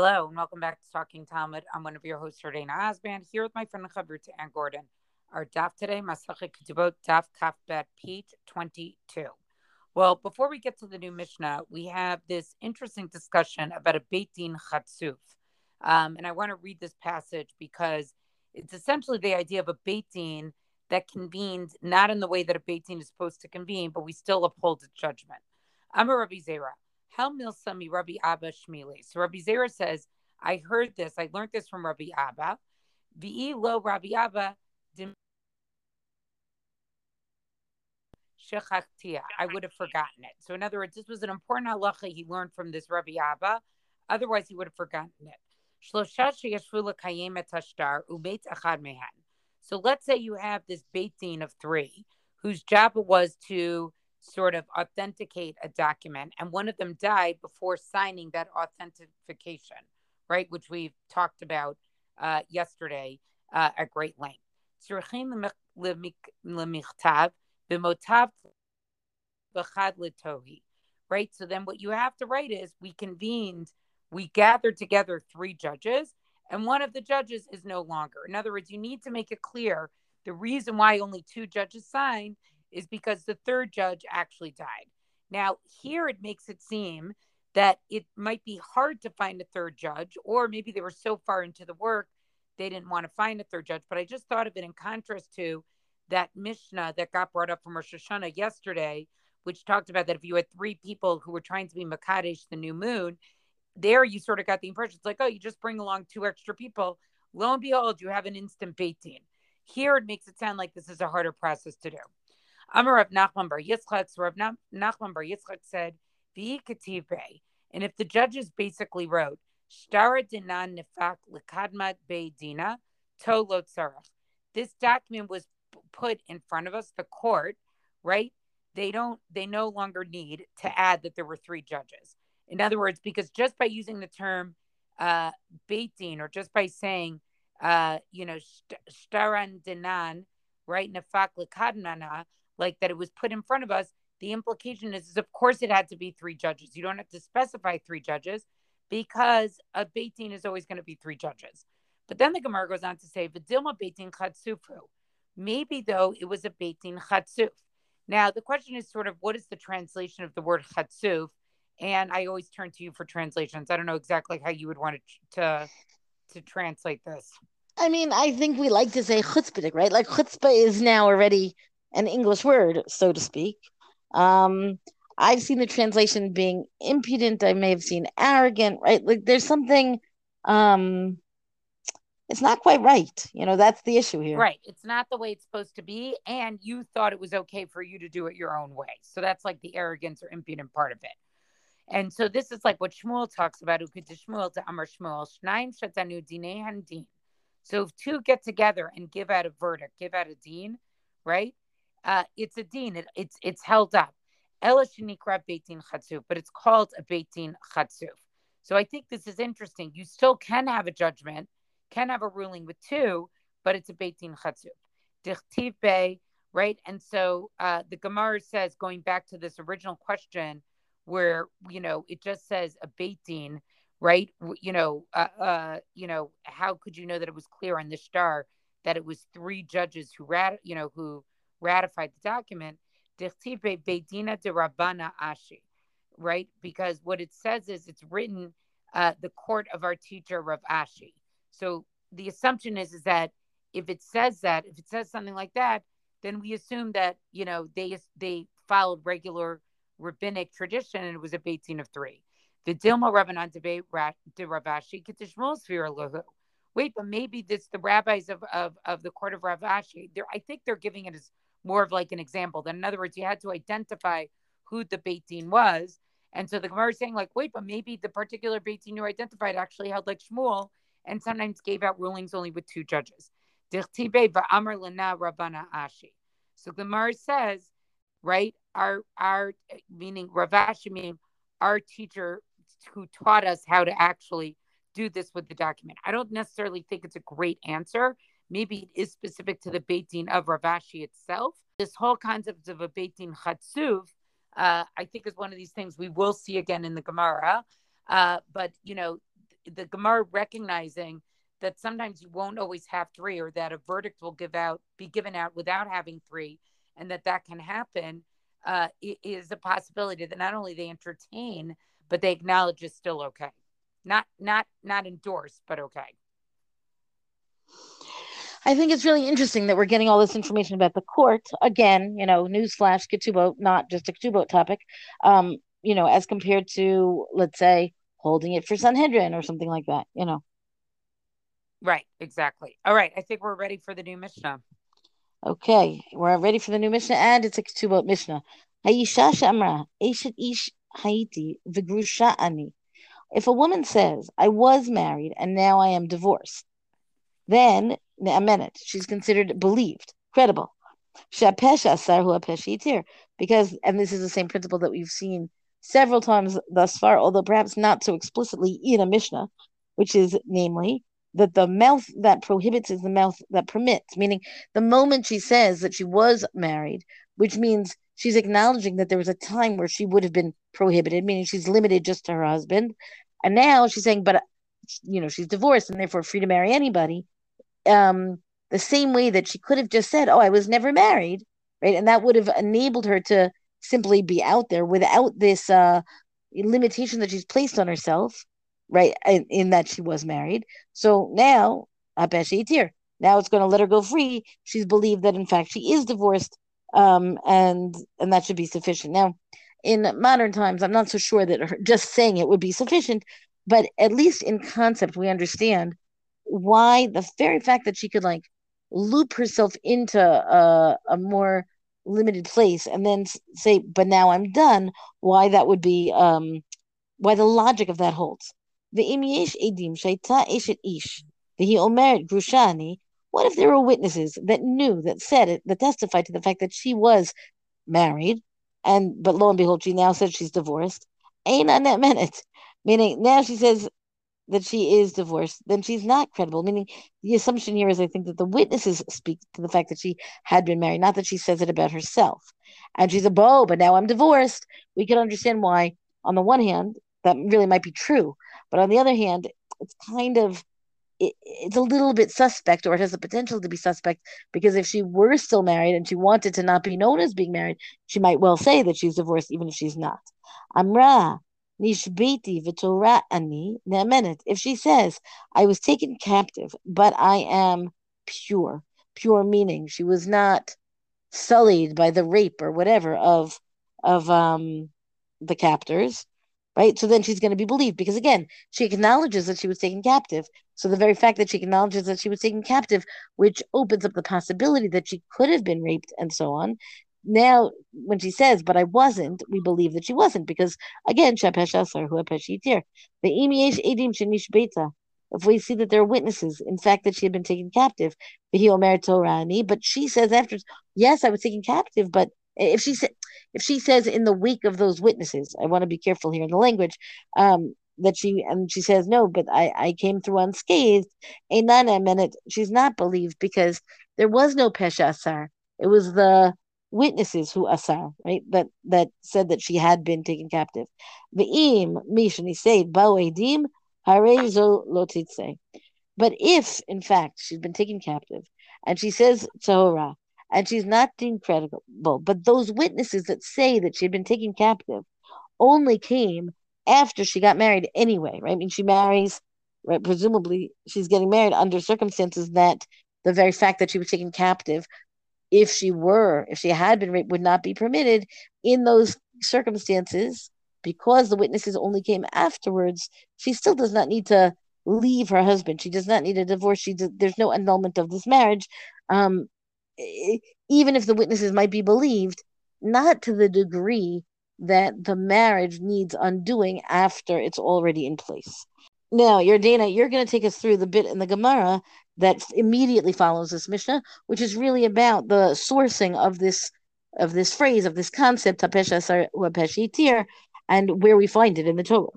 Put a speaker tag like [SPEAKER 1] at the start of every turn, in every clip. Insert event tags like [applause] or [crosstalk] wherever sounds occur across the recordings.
[SPEAKER 1] Hello and welcome back to Talking Talmud. I'm one of your hosts, Jordana Osband, here with my friend Ann Gordon. Our daf today, Masachet Ketubot, daf Kafbet Pete 22. Well, before we get to the new Mishnah, we have this interesting discussion about a Beit Din Chatzuf. Um, and I want to read this passage because it's essentially the idea of a Beit Din that convenes not in the way that a Beit Din is supposed to convene, but we still uphold its judgment. I'm a Rabbi Zera. Hel milsami Rabbi Abba Shmili. So Rabbi Zera says, I heard this, I learned this from Rabbi Abba. V'i lo Rabbi Abba. I would have forgotten it. So in other words, this was an important halacha he learned from this Rabbi Abba. Otherwise, he would have forgotten it. So let's say you have this Beit Din of three, whose job it was to sort of authenticate a document, and one of them died before signing that authentication, right? Which we've talked about uh, yesterday uh, at great length. Right. So then what you have to write is we convened, we gathered together three judges, and one of the judges is no longer. In other words, you need to make it clear the reason why only two judges signed is because the third judge actually died. Now, here it makes it seem that it might be hard to find a third judge, or maybe they were so far into the work they didn't want to find a third judge. But I just thought of it in contrast to that Mishnah that got brought up from Rosh Hashanah yesterday, which talked about that if you had three people who were trying to be Makadesh the new moon, there you sort of got the impression it's like, oh, you just bring along two extra people. Lo and behold, you have an instant Beit Din. Here it makes it sound like this is a harder process to do. Amar Rav Nachman Bar Yitzchak, so Rav Nachman Bar Yitzchak said, "V'i. And if the judges basically wrote, "Shtara dinan nefak lekadmat beidina to lo This document was put in front of us, the court, right? They don't. They no longer need to add that there were three judges. In other words, because just by using the term uh, beitin or just by saying, uh, you know, shtaran dinan, right, nefak lekadnana, like that it was put in front of us, the implication is, is of course it had to be three judges. You don't have to specify three judges because a Beit is always going to be three judges. But then the Gemara goes on to say, Vidilma Beit Din Chatsufu. Maybe though it was a Beit Din Chatsuf. Now the question is sort of what is the translation of the word Chatsuf? And I always turn to you for translations. I don't know exactly how you would want to to, to translate this.
[SPEAKER 2] I mean, I think we like to say chutzpah, right? Like chutzpah is now already an English word, so to speak. Um, I've seen the translation being impudent. I may have seen arrogant, right? Like there's something, um, it's not quite right. You know, that's the issue here.
[SPEAKER 1] Right. It's not the way it's supposed to be. And you thought it was okay for you to do it your own way. So that's like the arrogance or impudent part of it. And so this is like what Shmuel talks about. Shmuel to Amar Shmuel. So if two get together and give out a verdict, give out a dean, right? Uh, it's a dean. It, it's it's held up. Beitin chatzuf, but it's called a beitin chatzuf. So I think this is interesting. You still can have a judgment, can have a ruling with two, but it's a beitin chatzuf. Dichtiv bay, right? And so uh, the Gemara says, going back to this original question, where you know it just says a beitin, right? You know, uh, uh, you know, how could you know that it was clear on the star that it was three judges who rat, you know, who ratified the document, Bedina de Rabbana Ashi, right? Because what it says is it's written uh, the court of our teacher Rav Ashi. So the assumption is is that if it says that, if it says something like that, then we assume that you know they they followed regular rabbinic tradition and it was a beitin of three. The Dilma Rabbanan debate de Rav Ashi Ketishmol Sphere Lahu. Wait, but maybe this the rabbis of, of, of the court of Ravashi. They're I think they're giving it as more of like an example. Then, in other words, you had to identify who the Beit was. And so the Gemara is saying, like, wait, but maybe the particular Beit you identified actually held like Shmuel and sometimes gave out rulings only with two judges. So the Gemara says, right, our, our meaning Rav Ashi, meaning our teacher who taught us how to actually do this with the document. I don't necessarily think it's a great answer maybe it is specific to the Beit Din of Rav Ashi itself. This whole concept of a Beit Din Chatsuv, uh, I think is one of these things we will see again in the Gemara. Uh, but, you know, the Gemara recognizing that sometimes you won't always have three, or that a verdict will give out be given out without having three, and that that can happen uh, is a possibility that not only they entertain, but they acknowledge is still okay, not not not endorsed, but okay.
[SPEAKER 2] I think it's really interesting that we're getting all this information about the court. Again, you know, newsflash, ketubot, not just a ketubot topic, um, you know, as compared to, let's say, holding it for Sanhedrin or something like that, you know.
[SPEAKER 1] Right, exactly. All right, I think we're ready for the new Mishnah.
[SPEAKER 2] Okay, we're ready for the new Mishnah, and it's a ketubot Mishnah. Hayisha shamra, eshet ish haiti, v'grusha ani. If a woman says, I was married and now I am divorced, then ne'amenet, she's considered believed, credible. Because, and this is the same principle that we've seen several times thus far, although perhaps not so explicitly in a Mishnah, which is namely that the mouth that prohibits is the mouth that permits, meaning the moment she says that she was married, which means she's acknowledging that there was a time where she would have been prohibited, meaning she's limited just to her husband. And now she's saying, but, you know, she's divorced and therefore free to marry anybody. Um, the same way that she could have just said, oh, I was never married, right? And that would have enabled her to simply be out there without this uh, limitation that she's placed on herself, right? In, in that she was married. So now, here. Now it's going to let her go free. She's believed that in fact she is divorced, um, and and that should be sufficient. Now, in modern times, I'm not so sure that her, just saying it would be sufficient, but at least in concept, we understand why the very fact that she could like loop herself into a, a more limited place and then say, but now I'm done, why that would be, um, why the logic of that holds. Grushani, what if there were witnesses that knew, that said it, that testified to the fact that she was married, and but lo and behold, she now says she's divorced? Ain't on that minute. Meaning now she says, that she is divorced, then she's not credible. Meaning, the assumption here is, I think, that the witnesses speak to the fact that she had been married, not that she says it about herself. And she's a beau, but now I'm divorced. We can understand why, on the one hand, that really might be true, but on the other hand, it's kind of it, it's a little bit suspect, or it has the potential to be suspect, because if she were still married and she wanted to not be known as being married, she might well say that she's divorced, even if she's not. Amra, Nishbiti v'torah ani ne'amenet. If she says, I was taken captive, but I am pure, pure meaning she was not sullied by the rape or whatever of of um the captors, right? So then she's going to be believed because again, she acknowledges that she was taken captive. So the very fact that she acknowledges that she was taken captive, which opens up the possibility that she could have been raped and so on, now when she says, but I wasn't, we believe that she wasn't because again, the Imiesh Edim Shenish Beta. if we see that there are witnesses, in fact, that she had been taken captive, but she says after, yes, I was taken captive, but if she said, if she says in the week of those witnesses, I want to be careful here in the language, um, that she and she says no, but I I came through unscathed. A minute, she's not believed because there was no pesha asar. It was the witnesses who asar, right? That that said that she had been taken captive. Ve'im mishani said harezo lotitze. But if, in fact, she's been taken captive and she says Tahora and she's not deemed credible, but those witnesses that say that she had been taken captive only came after she got married anyway, right? I mean, she marries, right? Presumably, she's getting married under circumstances that the very fact that she was taken captive if she were, if she had been raped, would not be permitted in those circumstances because the witnesses only came afterwards. She still does not need to leave her husband. She does not need a divorce. She does, there's no annulment of this marriage, um, even if the witnesses might be believed, not to the degree that the marriage needs undoing after it's already in place. Now, Dana. you're going to take us through the bit in the Gemara that immediately follows this Mishnah, which is really about the sourcing of this of this phrase of this concept and where we find it in the Torah.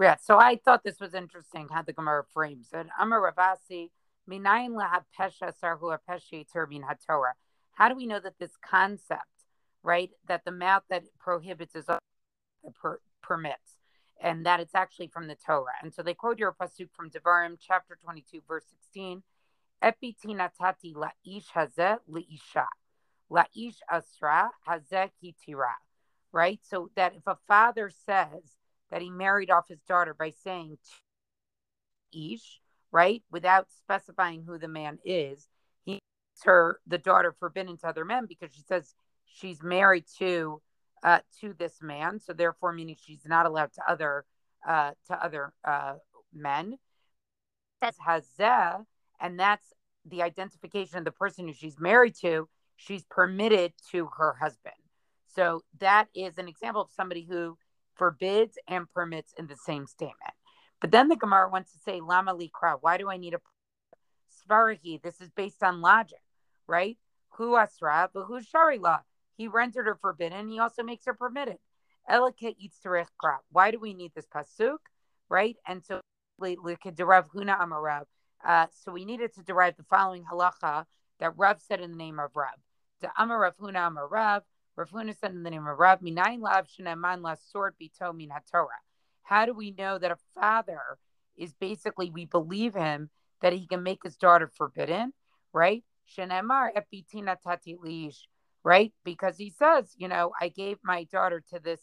[SPEAKER 1] Yeah, so I thought this was interesting how the Gemara frames it. Amar Rav Asi, minayin pesha sarhu apeshi turbin haTorah. How do we know that this concept, right, that the mouth that prohibits is per- permits? And that it's actually from the Torah. And so they quote your pasuk from Devarim, chapter 22, verse 16. Epitinatati la'ish hazeh li'isha. La'ish asra hazeh kitira. Right? So that if a father says that he married off his daughter by saying ish, right, without specifying who the man is, he her, the daughter, forbidden to other men because she says she's married to uh, to this man, so therefore meaning she's not allowed to other uh, to other uh, men. Says hazeh, and that's the identification of the person who she's married to. She's permitted to her husband. So that is an example of somebody who forbids and permits in the same statement. But then the Gemara wants to say lama likra. Why do I need a svarahi? This is based on logic, right? Who asra, but who's sharila? He rendered her forbidden. He also makes her permitted. Elike eats crop. Why do we need this pasuk? Right? And so derive huna amarav. Uh, so we needed to derive the following halacha that Rav said in the name of Rav. The amarav huna amarav. Rav Huna said in the name of Rav. Minayin lav sheneman la sword bito min haTorah. How do we know that a father is basically we believe him that he can make his daughter forbidden, right? Shenemar epitina tati lish right? Because he says, you know, I gave my daughter to this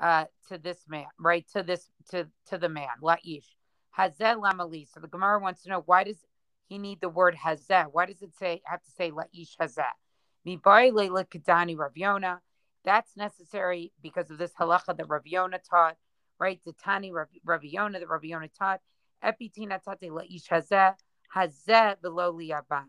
[SPEAKER 1] uh to this man, right? To this to to the man, Laish. Hazeh Lamali. So the Gemara wants to know why does he need the word Hazeh? Why does it say have to say Laish Hazeh? Mibai Leila Kadani Raviona. That's necessary because of this halacha that Raviona taught, right? The Tani Raviona that Raviona taught. Epitina tate Laish Hazeh. Hazeh below liyaban.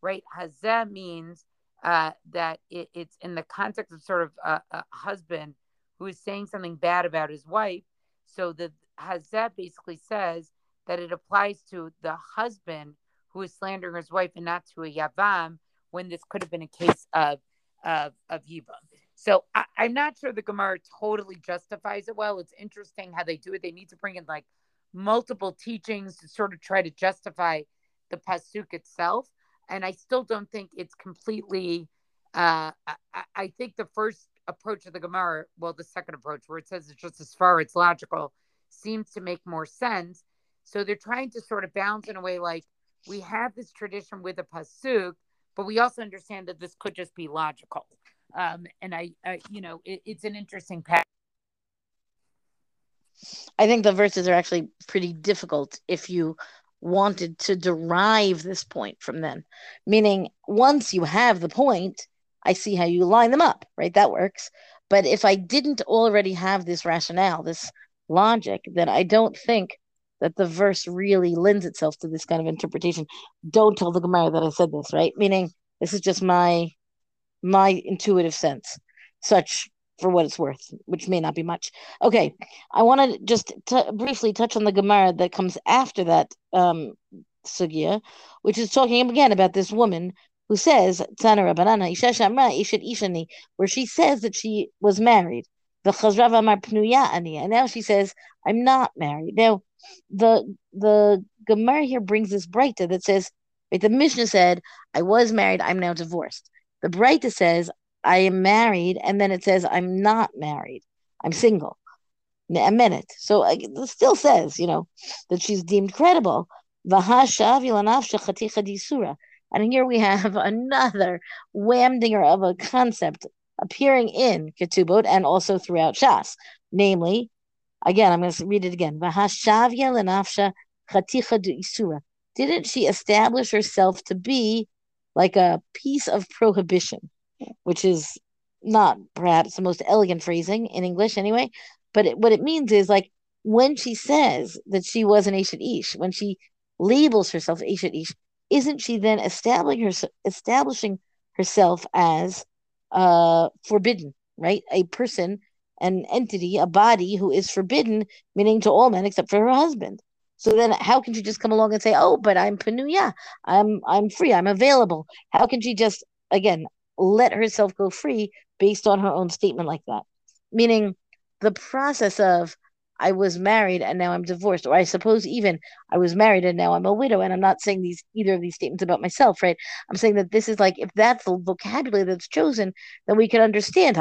[SPEAKER 1] Right? Hazeh means uh, that it, it's in the context of sort of a, a, husband who is saying something bad about his wife. So the Hazeh basically says that it applies to the husband who is slandering his wife and not to a Yavam when this could have been a case of of, of Yibam. So I, am not sure the Gemara totally justifies it well. It's interesting how they do it. They need to bring in like multiple teachings to sort of try to justify the pasuk itself and I still don't think it's completely. Uh, I, I think the first approach of the Gemara, well, the second approach where it says it's just as far it's logical, seems to make more sense. So they're trying to sort of balance in a way like we have this tradition with a pasuk, but we also understand that this could just be logical. Um, and I, I you know, it, it's an interesting path.
[SPEAKER 2] I think the verses are actually pretty difficult if you wanted to derive this point from them. Meaning, once you have the point, I see how you line them up, right? That works. But if I didn't already have this rationale, this logic, then I don't think that the verse really lends itself to this kind of interpretation. Don't tell the Gemara that I said this, right? Meaning, this is just my my intuitive sense. Such for what it's worth, which may not be much. Okay, I want to just t- briefly touch on the Gemara that comes after that um, sugya, which is talking again about this woman who says Tana Rabbanana Isha Shamra Ishani, where she says that she was married. The and now she says I'm not married. Now, the the Gemara here brings this breita that says, right, the Mishnah said I was married, I'm now divorced. The breita says I am married, and then it says I'm not married. I'm single. A minute. So it still says, you know, that she's deemed credible. And here we have [laughs] another whamdinger of a concept appearing in Ketubot and also throughout Shas. Namely, again, I'm going to read it again. Didn't she establish herself to be like a piece of prohibition? Which is not perhaps the most elegant phrasing in English anyway. But it, what it means is like when she says that she was an Eshet Ish, when she labels herself Eshet Ish, isn't she then establishing, her, establishing herself as uh, forbidden, right? A person, an entity, a body who is forbidden, meaning to all men except for her husband. So then, how can she just come along and say, "Oh, but I'm panuya, I'm I'm free, I'm available"? How can she just again let herself go free based on her own statement like that. Meaning the process of I was married and now I'm divorced, or I suppose even I was married and now I'm a widow. And I'm not saying these either of these statements about myself, right? I'm saying that this is like if that's the vocabulary that's chosen, then we can understand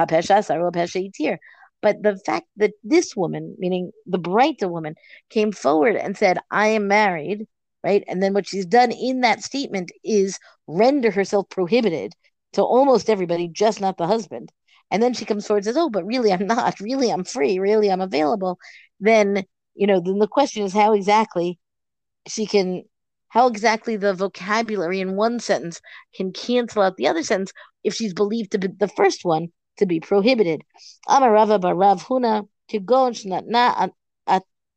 [SPEAKER 2] But the fact that this woman, meaning the breita woman, came forward and said, I am married, right? And then what she's done in that statement is render herself prohibited to almost everybody, just not the husband. And then she comes forward and says, Oh, but really I'm not. Really I'm free. Really I'm available. Then, you know, then the question is how exactly she can how exactly the vocabulary in one sentence can cancel out the other sentence if she's believed to be the first one to be prohibited. Amarava barav huna na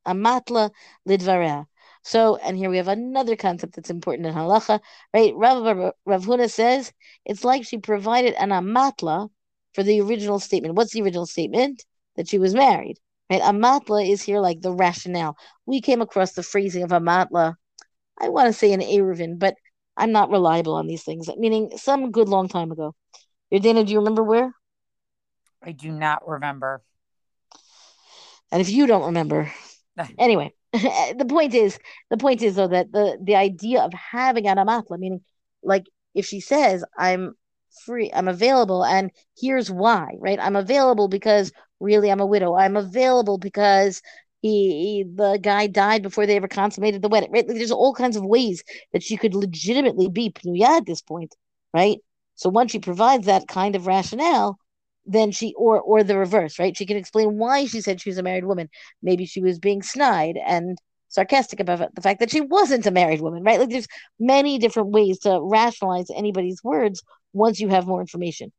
[SPEAKER 2] amatla lidvarea. So, and here we have another concept that's important in halacha, right? Rav, Rav Huna says it's like she provided an amatla for the original statement. What's the original statement? That she was married, right? Amatla is here like the rationale. We came across the phrasing of amatla I want to say an Eruvin, but I'm not reliable on these things. Meaning some good long time ago. Dana, do you remember where?
[SPEAKER 1] I do not remember.
[SPEAKER 2] And if you don't remember, [laughs] anyway, [laughs] the point is, the point is though that the the idea of having an amatla, meaning like if she says I'm free, I'm available, and here's why, right? I'm available because really I'm a widow. I'm available because he, he, the guy died before they ever consummated the wedding. Right? Like, there's all kinds of ways that she could legitimately be pnuya at this point, right? So once she provides that kind of rationale, then she or or the reverse right? She can explain why she said she was a married woman. Maybe she was being snide and sarcastic about the fact that she wasn't a married woman right? Like there's many different ways to rationalize anybody's words once you have more information.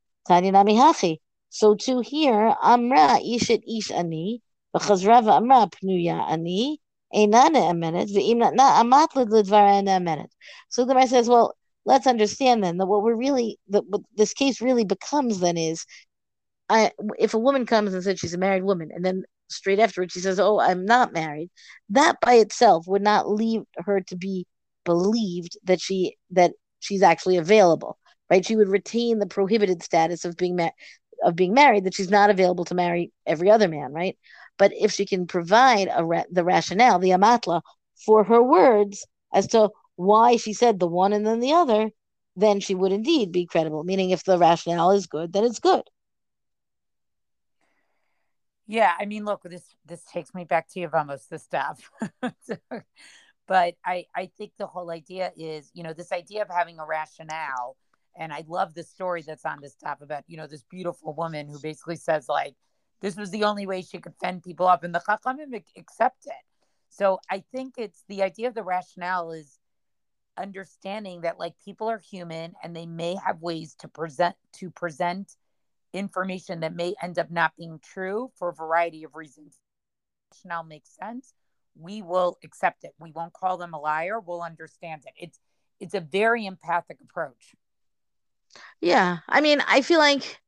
[SPEAKER 2] So to here amra ishat ish ani v'chazrava amra pnuya ani so the man says well let's understand then that what we're really that what this case really becomes then is I, if a woman comes and says she's a married woman, and then straight afterwards she says, oh, I'm not married, that by itself would not leave her to be believed that she that she's actually available right she would retain the prohibited status of being ma- of being married that she's not available to marry every other man right but if she can provide ra- the rationale, the amatla, for her words as to why she said the one and then the other, then she would indeed be credible. Meaning, if the rationale is good, then it's good.
[SPEAKER 1] Yeah, I mean, look, this this takes me back to Yevamos, the stuff. [laughs] but I I think the whole idea is, you know, this idea of having a rationale, and I love the story that's on this top about, you know, this beautiful woman who basically says like, this was the only way she could fend people up, and the Chachamim accept it. So I think it's the idea of the rationale is understanding that like people are human and they may have ways to present to present information that may end up not being true for a variety of reasons. Now makes sense. We will accept it. We won't call them a liar. We'll understand it. It's it's a very empathic approach.
[SPEAKER 2] Yeah, I mean, I feel like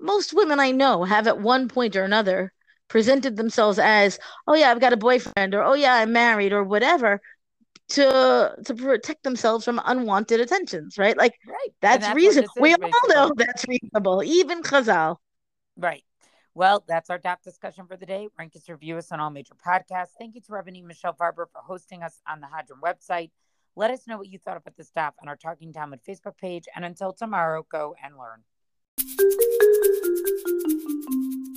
[SPEAKER 2] most women I know have at one point or another presented themselves as, oh yeah, I've got a boyfriend, or oh yeah, I'm married, or whatever, to to protect themselves from unwanted attentions, right? Like right. that's, that's reasonable. We all basically. know that's reasonable, even Chazal.
[SPEAKER 1] Right. Well, that's our top discussion for the day. Rank us, review us on all major podcasts. Thank you to Rabbanit Michelle Farber for hosting us on the Hadran website. Let us know what you thought about the stuff on our Talking Talmud Facebook page. And until tomorrow, go and learn.